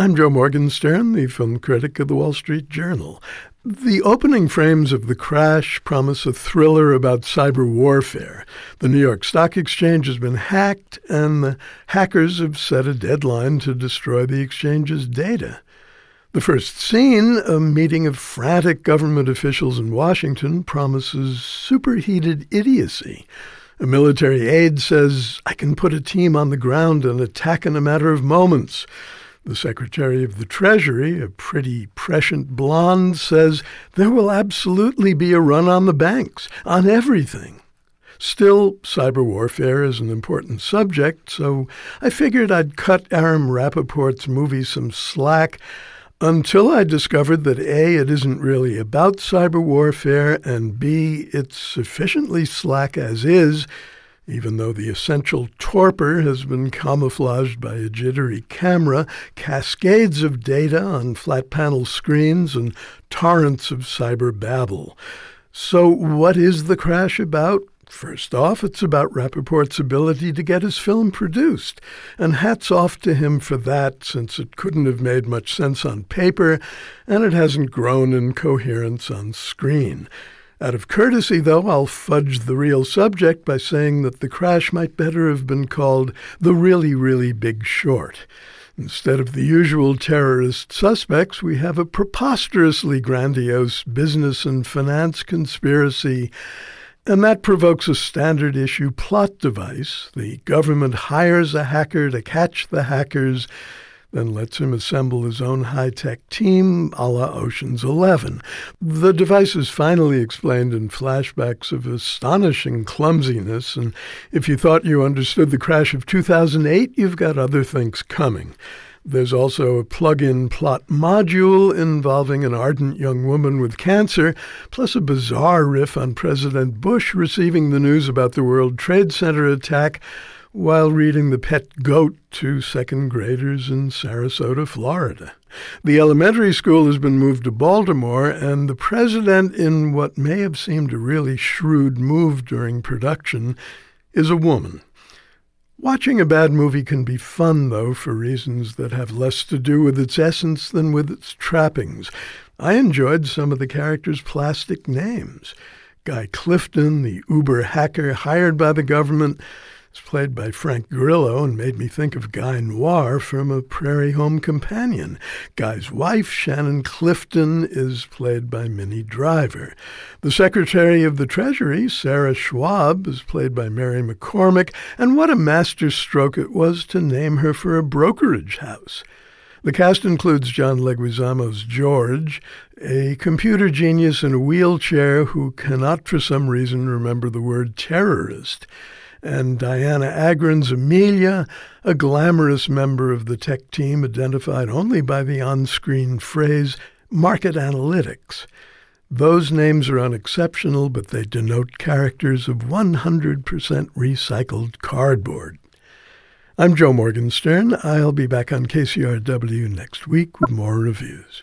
I'm Joe Morgenstern, the film critic of the Wall Street Journal. The opening frames of The Crash promise a thriller about cyber warfare. The New York Stock Exchange has been hacked, and the hackers have set a deadline to destroy the exchange's data. The first scene, a meeting of frantic government officials in Washington, promises superheated idiocy. A military aide says, I can put a team on the ground and attack in a matter of moments. The Secretary of the Treasury, a pretty prescient blonde, says there will absolutely be a run on the banks, on everything. Still, cyber warfare is an important subject, so I figured I'd cut Aram Rappaport's movie some slack until I discovered that A, it isn't really about cyber warfare, and B, it's sufficiently slack as is, even though the essential torpor has been camouflaged by a jittery camera, cascades of data on flat panel screens, and torrents of cyber babble. So, what is the crash about? First off, it's about Rappaport's ability to get his film produced, and hats off to him for that, since it couldn't have made much sense on paper, and it hasn't grown in coherence on screen. Out of courtesy, though, I'll fudge the real subject by saying that the crash might better have been called The Really, Really Big Short. Instead of the usual terrorist suspects, we have a preposterously grandiose business and finance conspiracy and that provokes a standard issue plot device. The government hires a hacker to catch the hackers, then lets him assemble his own high tech team a la Ocean's Eleven. The device is finally explained in flashbacks of astonishing clumsiness, and if you thought you understood the crash of 2008, you've got other things coming. There's also a plug-in plot module involving an ardent young woman with cancer, plus a bizarre riff on President Bush receiving the news about the World Trade Center attack while reading The Pet Goat to second graders in Sarasota, Florida. The elementary school has been moved to Baltimore, and the president, in what may have seemed a really shrewd move during production, is a woman. Watching a bad movie can be fun, though, for reasons that have less to do with its essence than with its trappings. I enjoyed some of the characters' plastic names. Guy Clifton, the Uber hacker hired by the government, it's played by Frank Grillo and made me think of Guy Noir from A Prairie Home Companion. Guy's wife, Shannon Clifton, is played by Minnie Driver. The Secretary of the Treasury, Sarah Schwab, is played by Mary McCormack, and what a masterstroke it was to name her for a brokerage house. The cast includes John Leguizamo's George, a computer genius in a wheelchair who cannot for some reason remember the word terrorist and Dianna Agron's Amelia, a glamorous member of the tech team identified only by the on screen phrase market analytics. Those names are unexceptional, but they denote characters of 100% recycled cardboard. I'm Joe Morgenstern. I'll be back on KCRW next week with more reviews.